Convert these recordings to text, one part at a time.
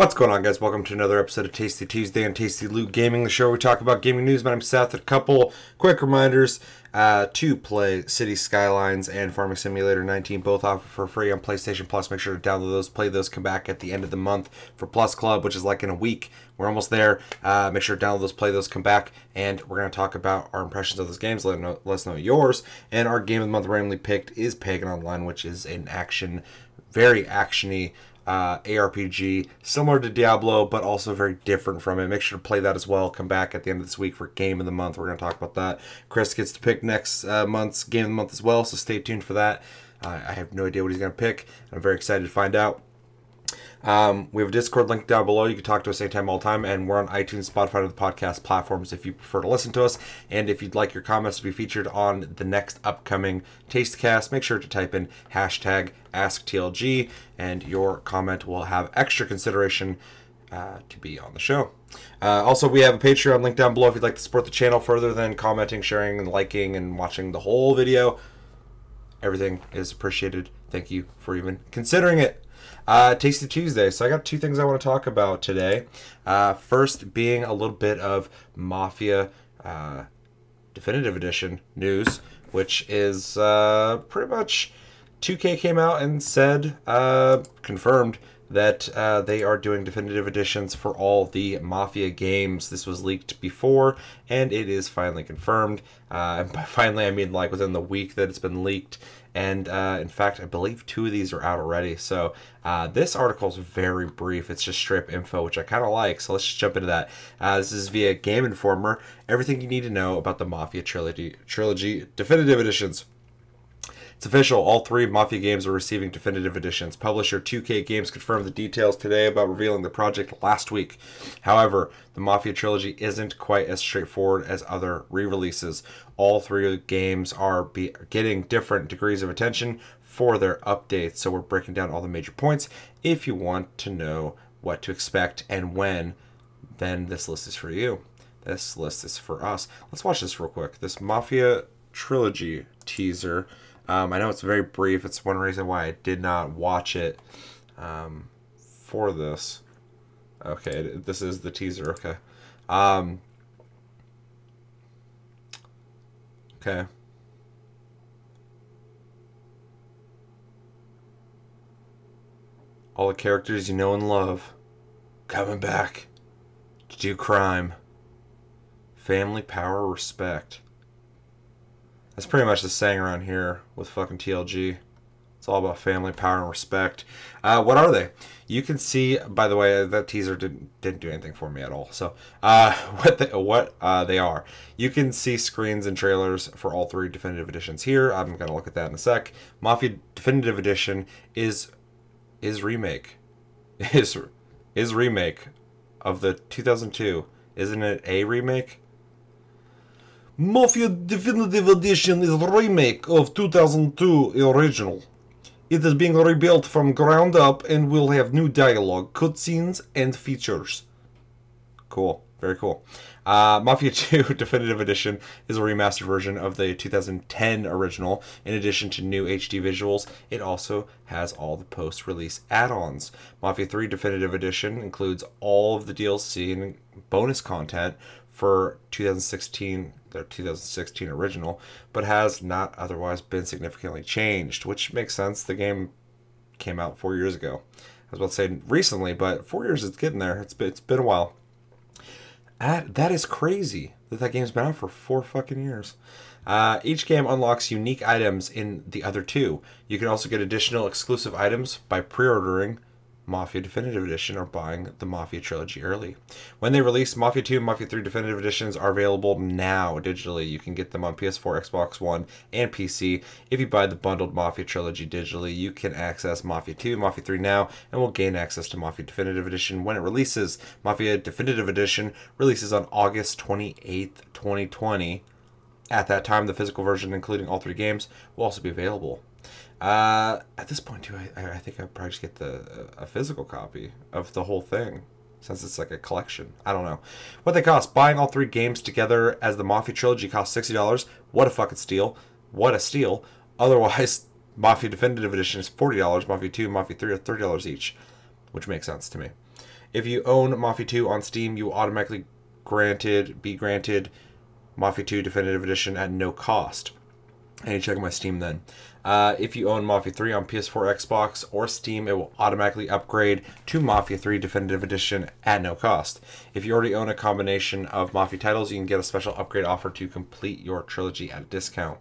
What's going on, guys? Welcome to another episode of Tasty Tuesday and Tasty Loot Gaming, the show where we talk about gaming news. My name's Seth. A couple quick reminders uh, to play City Skylines and Farming Simulator 19, both offer for free on PlayStation Plus. Make sure to download those, play those, come back at the end of the month for Plus Club, which is like in a week. We're almost there. Uh, make sure to download those, play those, come back, and we're going to talk about our impressions of those games. Let, know, let us know yours. And our game of the month randomly picked is Pagan Online, which is an action, very actiony uh, ARPG, similar to Diablo, but also very different from it. Make sure to play that as well. Come back at the end of this week for Game of the Month. We're going to talk about that. Chris gets to pick next uh, month's Game of the Month as well, so stay tuned for that. Uh, I have no idea what he's going to pick. I'm very excited to find out. Um, we have a Discord link down below. You can talk to us anytime, all the time, and we're on iTunes, Spotify, and the podcast platforms if you prefer to listen to us. And if you'd like your comments to be featured on the next upcoming Tastecast, make sure to type in hashtag AskTLG, and your comment will have extra consideration uh, to be on the show. Uh, also, we have a Patreon link down below if you'd like to support the channel further than commenting, sharing, and liking, and watching the whole video. Everything is appreciated. Thank you for even considering it. Uh, Tasty Tuesday. So I got two things I want to talk about today. Uh, first, being a little bit of Mafia uh, Definitive Edition news, which is uh, pretty much 2K came out and said, uh, confirmed that uh, they are doing definitive editions for all the Mafia games. This was leaked before, and it is finally confirmed. Uh, and by finally, I mean like within the week that it's been leaked. And uh, in fact, I believe two of these are out already. So uh, this article is very brief. It's just strip info, which I kind of like. So let's just jump into that. Uh, this is via Game Informer. Everything you need to know about the Mafia trilogy, trilogy definitive editions. It's official. All three Mafia games are receiving definitive editions. Publisher 2K Games confirmed the details today about revealing the project last week. However, the Mafia trilogy isn't quite as straightforward as other re-releases. All three games are be- getting different degrees of attention for their updates. So we're breaking down all the major points. If you want to know what to expect and when, then this list is for you. This list is for us. Let's watch this real quick. This Mafia trilogy teaser. Um, I know it's very brief. It's one reason why I did not watch it um, for this. Okay, this is the teaser. Okay. Um, okay. All the characters you know and love coming back to do crime. Family, power, respect. That's pretty much the saying around here with fucking TLG. It's all about family, power, and respect. Uh, what are they? You can see, by the way, that teaser didn't didn't do anything for me at all. So, uh, what they, what uh, they are? You can see screens and trailers for all three definitive editions here. I'm gonna look at that in a sec. Mafia Definitive Edition is is remake is is remake of the 2002. Isn't it a remake? Mafia Definitive Edition is a remake of 2002 original. It is being rebuilt from ground up and will have new dialogue, cutscenes, and features. Cool. Very cool. Uh, Mafia 2 Definitive Edition is a remastered version of the 2010 original. In addition to new HD visuals, it also has all the post release add ons. Mafia 3 Definitive Edition includes all of the DLC and bonus content for 2016 their 2016 original, but has not otherwise been significantly changed, which makes sense. The game came out four years ago. I was about to say recently, but four years is getting there. It's been, it's been a while. That, that is crazy that that game's been out for four fucking years. Uh, each game unlocks unique items in the other two. You can also get additional exclusive items by pre ordering Mafia Definitive Edition or buying the Mafia trilogy early. When they release, Mafia 2 and Mafia 3 Definitive Editions are available now digitally. You can get them on PS4, Xbox One, and PC. If you buy the bundled Mafia trilogy digitally, you can access Mafia 2, Mafia 3 now, and will gain access to Mafia Definitive Edition when it releases. Mafia Definitive Edition releases on August 28th, 2020. At that time, the physical version, including all three games, will also be available. Uh, at this point, too, I, I think I'd probably just get the a physical copy of the whole thing, since it's like a collection. I don't know what they cost. Buying all three games together as the Mafia trilogy costs sixty dollars. What a fucking steal! What a steal! Otherwise, Mafia Definitive Edition is forty dollars. Mafia Two, Mafia Three are thirty dollars each, which makes sense to me. If you own Mafia 2 on Steam, you automatically granted be granted Mafia 2 Definitive Edition at no cost. Need to check my Steam then. Uh, if you own Mafia 3 on PS4, Xbox, or Steam, it will automatically upgrade to Mafia 3 Definitive Edition at no cost. If you already own a combination of Mafia titles, you can get a special upgrade offer to complete your trilogy at a discount.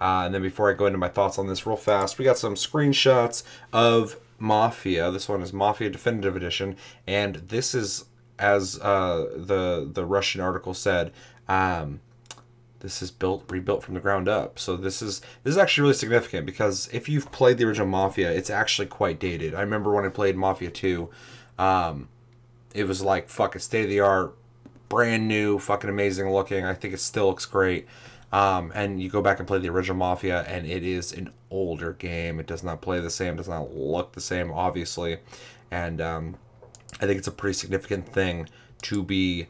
Uh, and then before I go into my thoughts on this real fast, we got some screenshots of Mafia. This one is Mafia Definitive Edition, and this is, as uh, the the Russian article said, um, this is built rebuilt from the ground up. So this is this is actually really significant because if you've played the original Mafia, it's actually quite dated. I remember when I played Mafia 2, um, it was like fucking state of the art, brand new, fucking amazing looking. I think it still looks great. Um, and you go back and play the original Mafia, and it is an older game. It does not play the same, does not look the same, obviously. And um, I think it's a pretty significant thing to be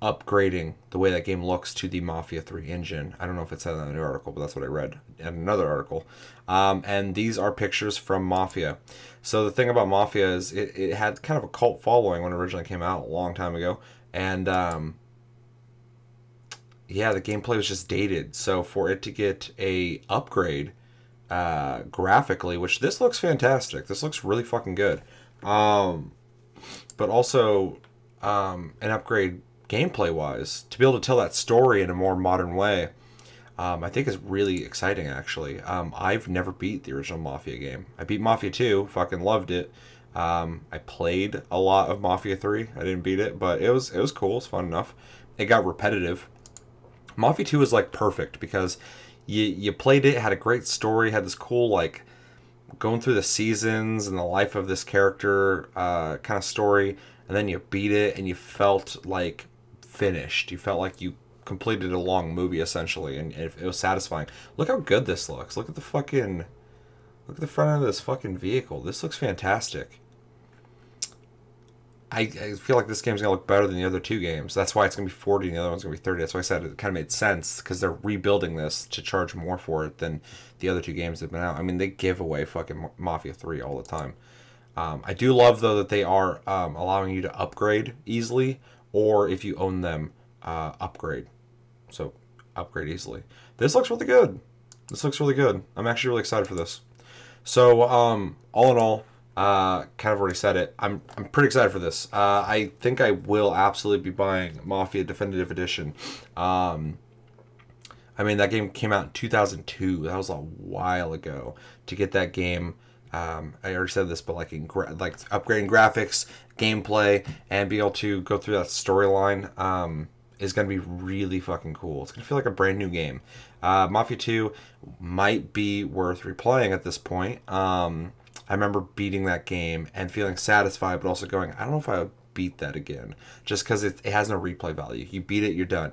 upgrading the way that game looks to the Mafia 3 engine. I don't know if it said in the article, but that's what I read in another article. Um, and these are pictures from Mafia. So the thing about Mafia is it, it had kind of a cult following when it originally came out a long time ago. And um, yeah, the gameplay was just dated. So for it to get a upgrade uh, graphically, which this looks fantastic. This looks really fucking good. Um, but also um, an upgrade gameplay wise to be able to tell that story in a more modern way. Um, I think is really exciting actually. Um, I've never beat the original Mafia game. I beat Mafia 2, fucking loved it. Um, I played a lot of Mafia 3. I didn't beat it, but it was it was cool. It's fun enough. It got repetitive Mafia 2 is like perfect because you you played it, had a great story, had this cool like going through the seasons and the life of this character uh, kind of story, and then you beat it and you felt like finished. You felt like you completed a long movie essentially, and it, it was satisfying. Look how good this looks. Look at the fucking look at the front end of this fucking vehicle. This looks fantastic. I, I feel like this game's gonna look better than the other two games. That's why it's gonna be forty, and the other one's gonna be thirty. That's why I said it kind of made sense because they're rebuilding this to charge more for it than the other two games have been out. I mean, they give away fucking Mafia Three all the time. Um, I do love though that they are um, allowing you to upgrade easily, or if you own them, uh, upgrade. So upgrade easily. This looks really good. This looks really good. I'm actually really excited for this. So um, all in all, uh, kind of already said it. I'm I'm pretty excited for this. Uh, I think I will absolutely be buying Mafia Definitive Edition. Um, I mean that game came out in 2002. That was a while ago. To get that game, um, I already said this, but like in gra- like upgrading graphics, gameplay, and be able to go through that storyline um, is gonna be really fucking cool. It's gonna feel like a brand new game. Uh, Mafia 2 might be worth replaying at this point. Um, I remember beating that game and feeling satisfied, but also going, I don't know if I would beat that again, just because it, it has no replay value. You beat it, you're done.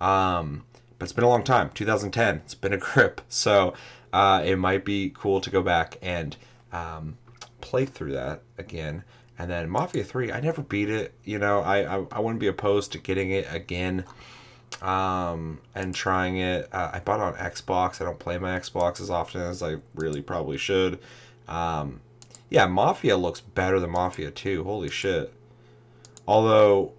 Um, but it's been a long time 2010, it's been a grip. So uh, it might be cool to go back and um, play through that again. And then Mafia 3, I never beat it. You know, I, I, I wouldn't be opposed to getting it again um, and trying it. Uh, I bought on Xbox. I don't play my Xbox as often as I really probably should. Um, yeah, Mafia looks better than Mafia 2. Holy shit. Although,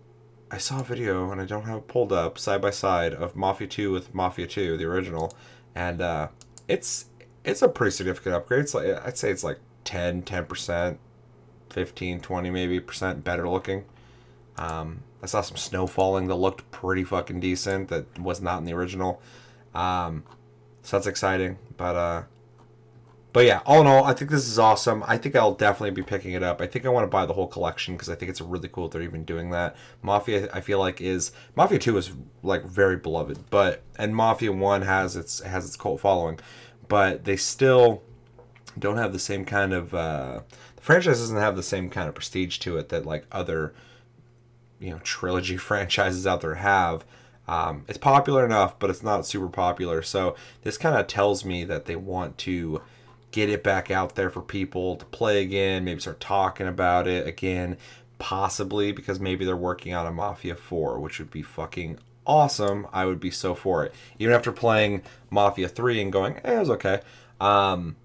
I saw a video, and I don't have it pulled up, side by side, of Mafia 2 with Mafia 2, the original. And uh, it's it's a pretty significant upgrade. It's like, I'd say it's like 10, 10%, 15, 20 maybe percent better looking. Um, I saw some snow falling that looked pretty fucking decent that was not in the original. Um, so that's exciting. But uh, but yeah, all in all, I think this is awesome. I think I'll definitely be picking it up. I think I want to buy the whole collection because I think it's really cool they're even doing that. Mafia, I feel like is Mafia Two is like very beloved, but and Mafia One has its has its cult following, but they still don't have the same kind of uh, the franchise doesn't have the same kind of prestige to it that like other you know trilogy franchises out there have. Um, it's popular enough, but it's not super popular. So this kind of tells me that they want to get it back out there for people to play again, maybe start talking about it again, possibly because maybe they're working on a Mafia 4, which would be fucking awesome. I would be so for it. Even after playing Mafia 3 and going, eh, it was okay. Um,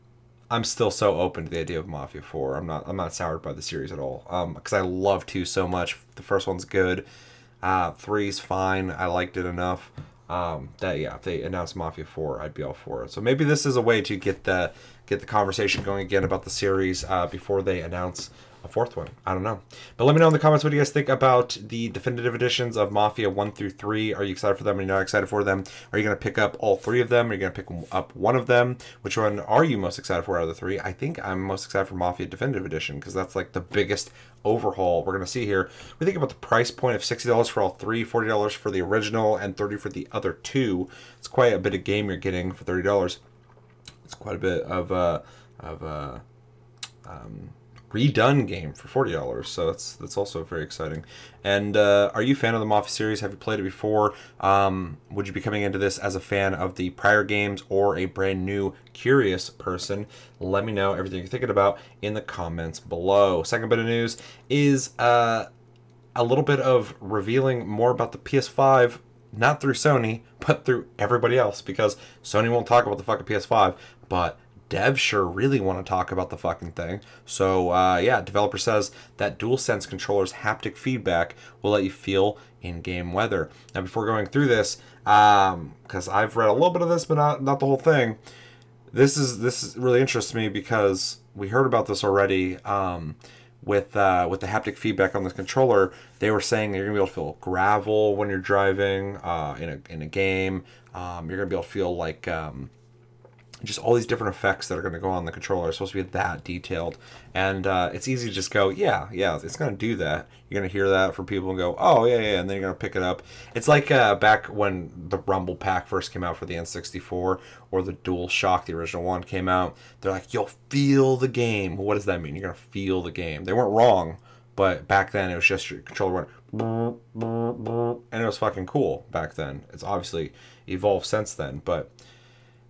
I'm still so open to the idea of Mafia 4. I'm not I'm not soured by the series at all. Um, because I love two so much. The first one's good. Uh, three's fine. I liked it enough. Um, that yeah, if they announced Mafia 4, I'd be all for it. So maybe this is a way to get the get the conversation going again about the series uh, before they announce a fourth one. I don't know. But let me know in the comments what you guys think about the definitive editions of Mafia 1 through 3. Are you excited for them? Are you not excited for them? Are you going to pick up all three of them? Are you going to pick up one of them? Which one are you most excited for out of the three? I think I'm most excited for Mafia Definitive Edition because that's like the biggest overhaul we're going to see here. We think about the price point of $60 for all three, $40 for the original, and 30 for the other two. It's quite a bit of game you're getting for $30. It's quite a bit of, uh, of, uh, um, redone game for forty dollars. So that's that's also very exciting. And uh, are you a fan of the Mafia series? Have you played it before? Um, would you be coming into this as a fan of the prior games or a brand new curious person? Let me know everything you're thinking about in the comments below. Second bit of news is uh, a little bit of revealing more about the PS5 not through Sony, but through everybody else because Sony won't talk about the fucking PS5, but devs sure really want to talk about the fucking thing. So uh, yeah, developer says that DualSense controller's haptic feedback will let you feel in-game weather. Now, before going through this, because um, I've read a little bit of this, but not not the whole thing. This is this really interests me because we heard about this already. Um, with uh, with the haptic feedback on the controller, they were saying you're gonna be able to feel gravel when you're driving uh, in a in a game. Um, you're gonna be able to feel like um, just all these different effects that are going to go on the controller are supposed to be that detailed. And uh, it's easy to just go yeah yeah it's going to do that. You're going to hear that from people and go oh yeah yeah and then you're going to pick it up. It's like uh, back when the rumble pack first came out for the n64 or the dual shock the original one came out they're like you'll feel the game. What does that mean? You're going to feel the game. They weren't wrong but back then it was just your controller went and it was fucking cool back then. It's obviously evolved since then but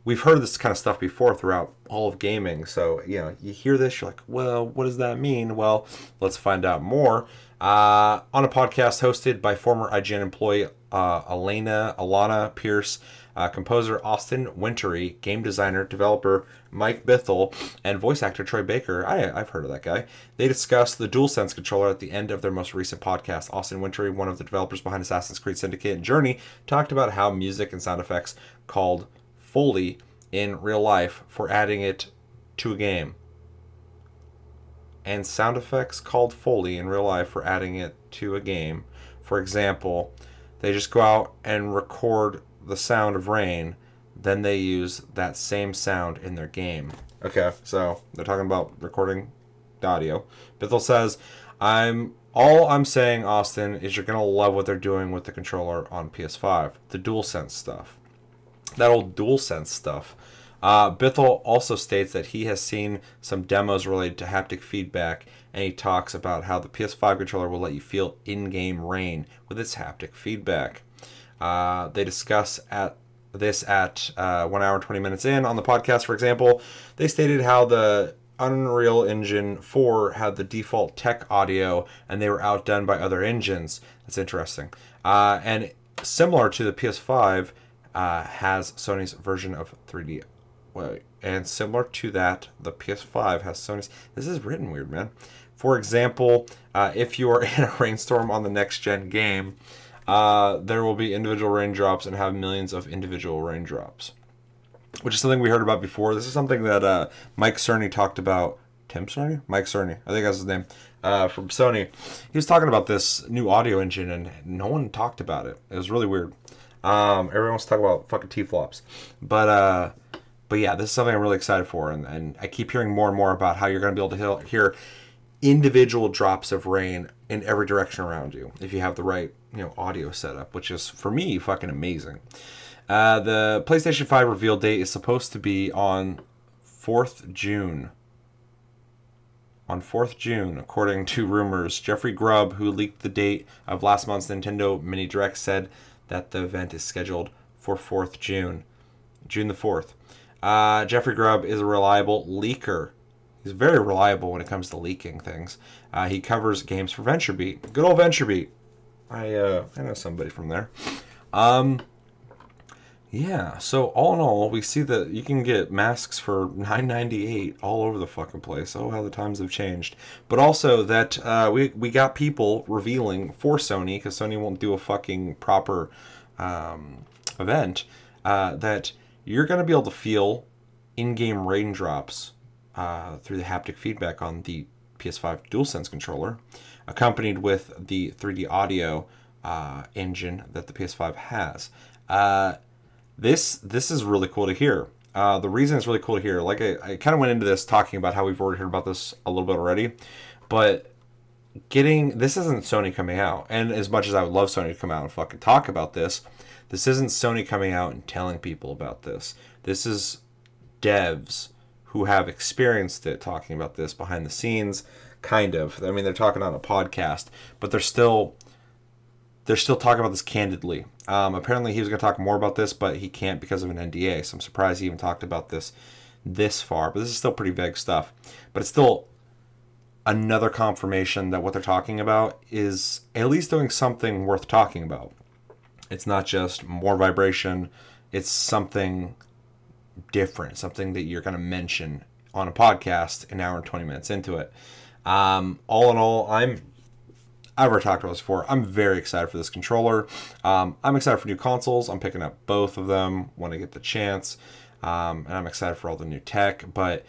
we've heard this kind of stuff before throughout all of gaming. So, you know, you hear this, you're like, well, what does that mean? Well, let's find out more. Uh, on a podcast hosted by former IGN employee uh, Elena Alanah Pearce, uh, composer Austin Wintory, game designer, developer Mike Bithell, and voice actor Troy Baker. I, I've heard of that guy. They discussed the DualSense controller at the end of their most recent podcast. Austin Wintory, one of the developers behind Assassin's Creed Syndicate and Journey, talked about how music and sound effects called Foley in real life for adding it to a game. And sound effects called Foley in real life for adding it to a game. For example, they just go out and record the sound of rain, then they use that same sound in their game. Okay, so they're talking about recording the audio. Bithell says, I'm all I'm saying, Austin, is you're gonna love what they're doing with the controller on PS5. The DualSense stuff that old DualSense stuff. Uh, Bithell also states that he has seen some demos related to haptic feedback, and he talks about how the PS5 controller will let you feel in-game rain with its haptic feedback. Uh, they discuss at this at uh, one hour and 20 minutes in on the podcast. For example, they stated how the Unreal Engine 4 had the default tech audio, and they were outdone by other engines. That's interesting. Uh, and similar to the PS5 uh, has Sony's version of 3D. And similar to that, the PS5 has Sony's. This is written weird, man. For example, uh, if you are in a rainstorm on the next gen game, uh, there will be individual raindrops and have millions of individual raindrops, which is something we heard about before. This is something that uh, Mike Cerny talked about. Tim Cerny? Mike Cerny. I think that's his name. Uh, from Sony. He was talking about this new audio engine, and no one talked about it. It was really weird. Um, everyone wants to talk about fucking T flops, but uh, but yeah, this is something I'm really excited for, and, and I keep hearing more and more about how you're going to be able to hear individual drops of rain in every direction around you if you have the right you know audio setup, which is for me fucking amazing. Uh, the PlayStation 5 reveal date is supposed to be on 4th June. On 4th June, according to rumors, Jeffrey Grubb, who leaked the date of last month's Nintendo Mini Direct, said that the event is scheduled for 4th June, June the 4th. Uh, Jeffrey Grubb is a reliable leaker. He's very reliable when it comes to leaking things. Uh, he covers games for VentureBeat. Good old VentureBeat. I uh, I know somebody from there. Um, Yeah. So all in all, we see that you can get masks for nine ninety eight all over the fucking place. Oh, how the times have changed. But also that uh, we we got people revealing for Sony because Sony won't do a fucking proper um, event uh, that you're gonna be able to feel in-game raindrops uh, through the haptic feedback on the PS5 DualSense controller, accompanied with the 3D audio uh, engine that the PS5 has. This this is really cool to hear. Uh, the reason it's really cool to hear, like I, I kind of went into this talking about how we've already heard about this a little bit already, but getting this isn't Sony coming out, and as much as I would love Sony to come out and fucking talk about this, this isn't Sony coming out and telling people about this. This is devs who have experienced it talking about this behind the scenes, kind of. I mean, they're talking on a podcast, but they're still they're still talking about this candidly. Um, apparently, he was going to talk more about this, but he can't because of an NDA. So I'm surprised he even talked about this this far. But this is still pretty vague stuff. But it's still another confirmation that what they're talking about is at least doing something worth talking about. It's not just more vibration, it's something different, something that you're going to mention on a podcast an hour and 20 minutes into it. Um, all in all, I'm I've already talked about this before. I'm very excited for this controller. Um, I'm excited for new consoles. I'm picking up both of them when I get the chance. Um, and I'm excited for all the new tech. But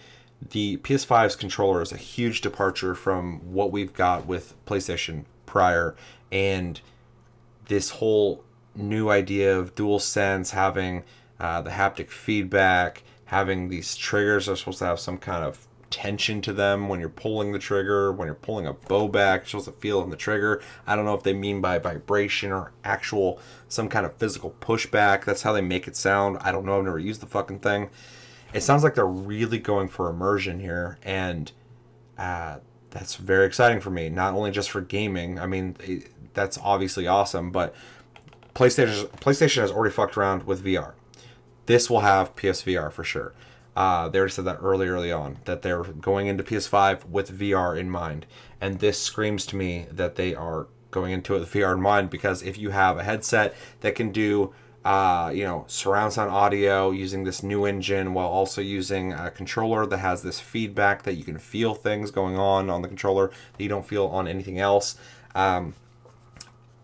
the PS5's controller is a huge departure from what we've got with PlayStation prior. And this whole new idea of DualSense having uh, the haptic feedback, having these triggers are supposed to have some kind of tension to them when you're pulling the trigger, when you're pulling a bow back, supposed to feel on the trigger. I don't know if they mean by vibration or actual some kind of physical pushback. That's how they make it sound. I don't know. I've never used the fucking thing. It sounds like they're really going for immersion here, and uh, that's very exciting for me. Not only just for gaming. I mean, it, that's obviously awesome, but PlayStation PlayStation has already fucked around with VR. This will have PSVR for sure. Uh, they said that early, early on that they're going into PS5 with VR in mind, and this screams to me that they are going into it with VR in mind because if you have a headset that can do, uh, you know, surround sound audio using this new engine while also using a controller that has this feedback that you can feel things going on on the controller that you don't feel on anything else. Um,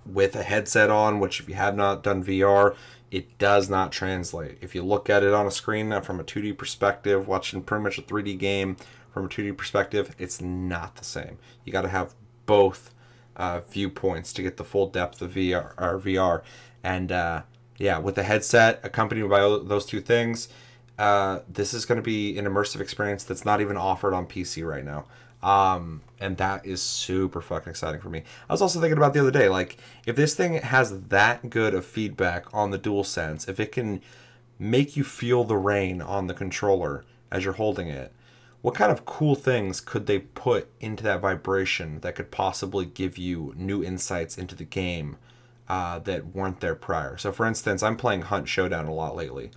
with a headset on, which if you have not done VR, it does not translate. If you look at it on a screen from a 2D perspective, watching pretty much a 3D game from a 2D perspective, it's not the same. You got to have both uh, viewpoints to get the full depth of VR. VR. And uh, yeah, with the headset accompanied by those two things, uh, this is going to be an immersive experience that's not even offered on PC right now. Um, and that is super fucking exciting for me. I was also thinking about the other day, like if this thing has that good of feedback on the dual sense, if it can make you feel the rain on the controller as you're holding it, what kind of cool things could they put into that vibration that could possibly give you new insights into the game uh, that weren't there prior? So, for instance, I'm playing Hunt Showdown a lot lately,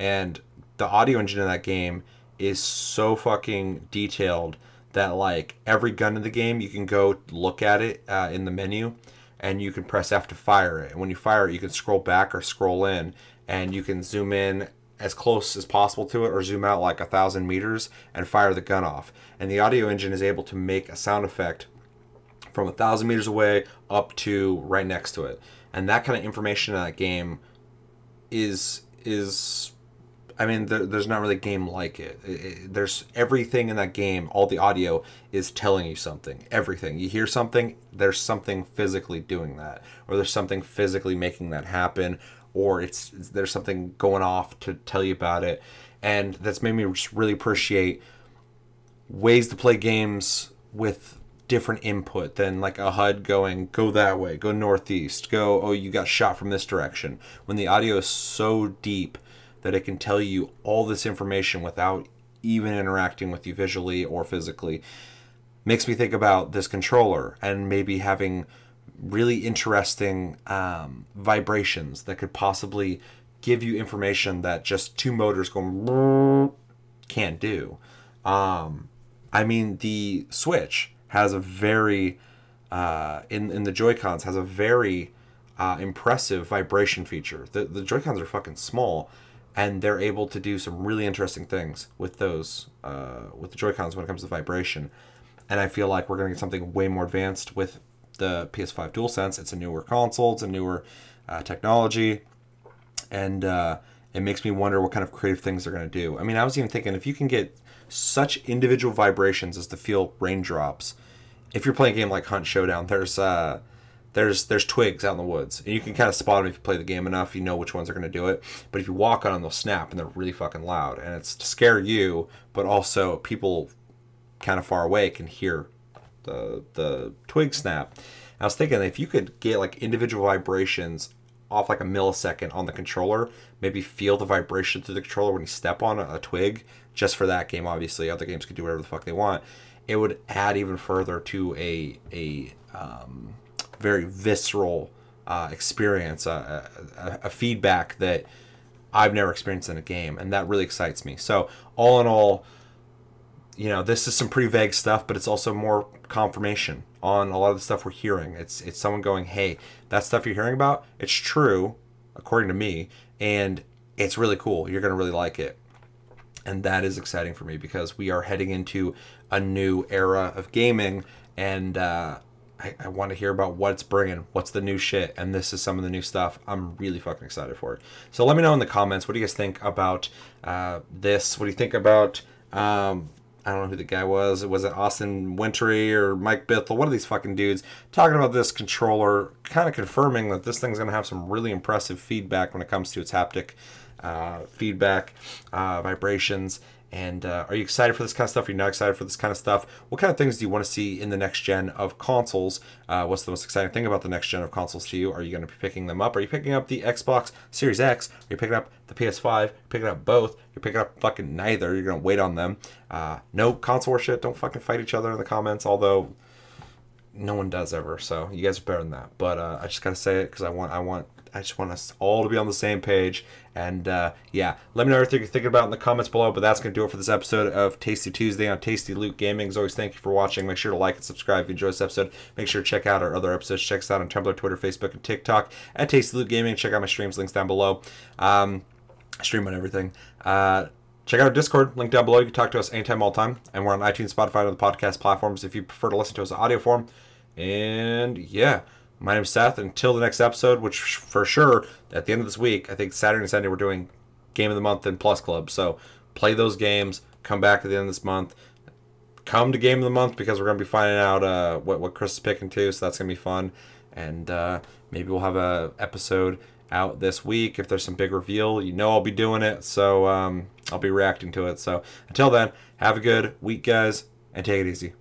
and the audio engine in that game is so fucking detailed that like every gun in the game you can go look at it uh, in the menu and you can press F to fire it. And when you fire it, you can scroll back or scroll in, and you can zoom in as close as possible to it or zoom out like a thousand meters and fire the gun off. And the audio engine is able to make a sound effect from a thousand meters away up to right next to it. And that kind of information in that game is is I mean, there, there's not really a game like it. It, it. There's everything in that game. All the audio is telling you something. Everything you hear something, there's something physically doing that, or there's something physically making that happen, or it's, there's something going off to tell you about it, and that's made me just really appreciate ways to play games with different input than like a HUD going go that way, go northeast, go oh you got shot from this direction. When the audio is so deep that it can tell you all this information without even interacting with you visually or physically makes me think about this controller and maybe having really interesting um, vibrations that could possibly give you information that just two motors going can't do. Um, I mean, the Switch has a very uh, in in the Joy Cons has a very uh, impressive vibration feature. The the Joy Cons are fucking small, and they're able to do some really interesting things with those uh, with the Joy Cons when it comes to vibration. And I feel like we're gonna get something way more advanced with the PS5 DualSense. It's a newer console. It's a newer uh, technology, and uh, it makes me wonder what kind of creative things they're gonna do. I mean, I was even thinking if you can get such individual vibrations as to feel raindrops. If you're playing a game like Hunt Showdown, there's uh, there's there's twigs out in the woods, and you can kind of spot them if you play the game enough. You know which ones are going to do it. But if you walk on them, they'll snap, and they're really fucking loud, and it's to scare you, but also people kind of far away can hear the the twig snap. I was thinking if you could get like individual vibrations off like a millisecond on the controller, maybe feel the vibration through the controller when you step on a, a twig, just for that game. Obviously, other games could do whatever the fuck they want. It would add even further to a a um, very visceral uh, experience, a, a, a feedback that I've never experienced in a game, and that really excites me. So, all in all, you know, this is some pretty vague stuff, but it's also more confirmation on a lot of the stuff we're hearing. It's it's someone going, "Hey, that stuff you're hearing about, it's true, according to me, and it's really cool. You're gonna really like it." And that is exciting for me because we are heading into a new era of gaming, and uh, I, I want to hear about what it's bringing, what's the new shit, and this is some of the new stuff. I'm really fucking excited for it. So let me know in the comments what do you guys think about uh, this? What do you think about? Um, I don't know who the guy was. Was it Austin Wintory or Mike Bithell? One of these fucking dudes talking about this controller, kind of confirming that this thing's going to have some really impressive feedback when it comes to its haptic uh, feedback, uh, vibrations, and uh, are you excited for this kind of stuff? Are you not excited for this kind of stuff? What kind of things do you want to see in the next gen of consoles? Uh, what's the most exciting thing about the next gen of consoles to you? Are you going to be picking them up? Are you picking up the Xbox Series X? Are you picking up the PS5? You're picking up both? You're picking up fucking neither. You're going to wait on them. Uh, no console shit. Don't fucking fight each other in the comments, although no one does ever. So you guys are better than that. But uh, I just got to say it because I want I want I just want us all to be on the same page. And uh, yeah, let me know everything you're thinking about in the comments below. But that's going to do it for this episode of Tasty Tuesday on Tasty Loot Gaming. As always, thank you for watching. Make sure to like and subscribe if you enjoyed this episode. Make sure to check out our other episodes. Check us out on Tumblr, Twitter, Facebook, and TikTok at Tasty Loot Gaming. Check out my streams, links down below. Um, stream on everything. Uh, Check out our Discord, link down below. You can talk to us anytime, all time. And we're on iTunes, Spotify, and other podcast platforms if you prefer to listen to us in audio form. And yeah, my name's Seth. Until the next episode, which for sure at the end of this week, I think Saturday and Sunday we're doing Game of the Month and Plus Club. So play those games. Come back at the end of this month. Come to Game of the Month because we're gonna be finding out uh, what what Chris is picking too. So that's gonna be fun. And uh, maybe we'll have a episode out this week if there's some big reveal. You know I'll be doing it, so um, I'll be reacting to it. So until then, have a good week, guys, and take it easy.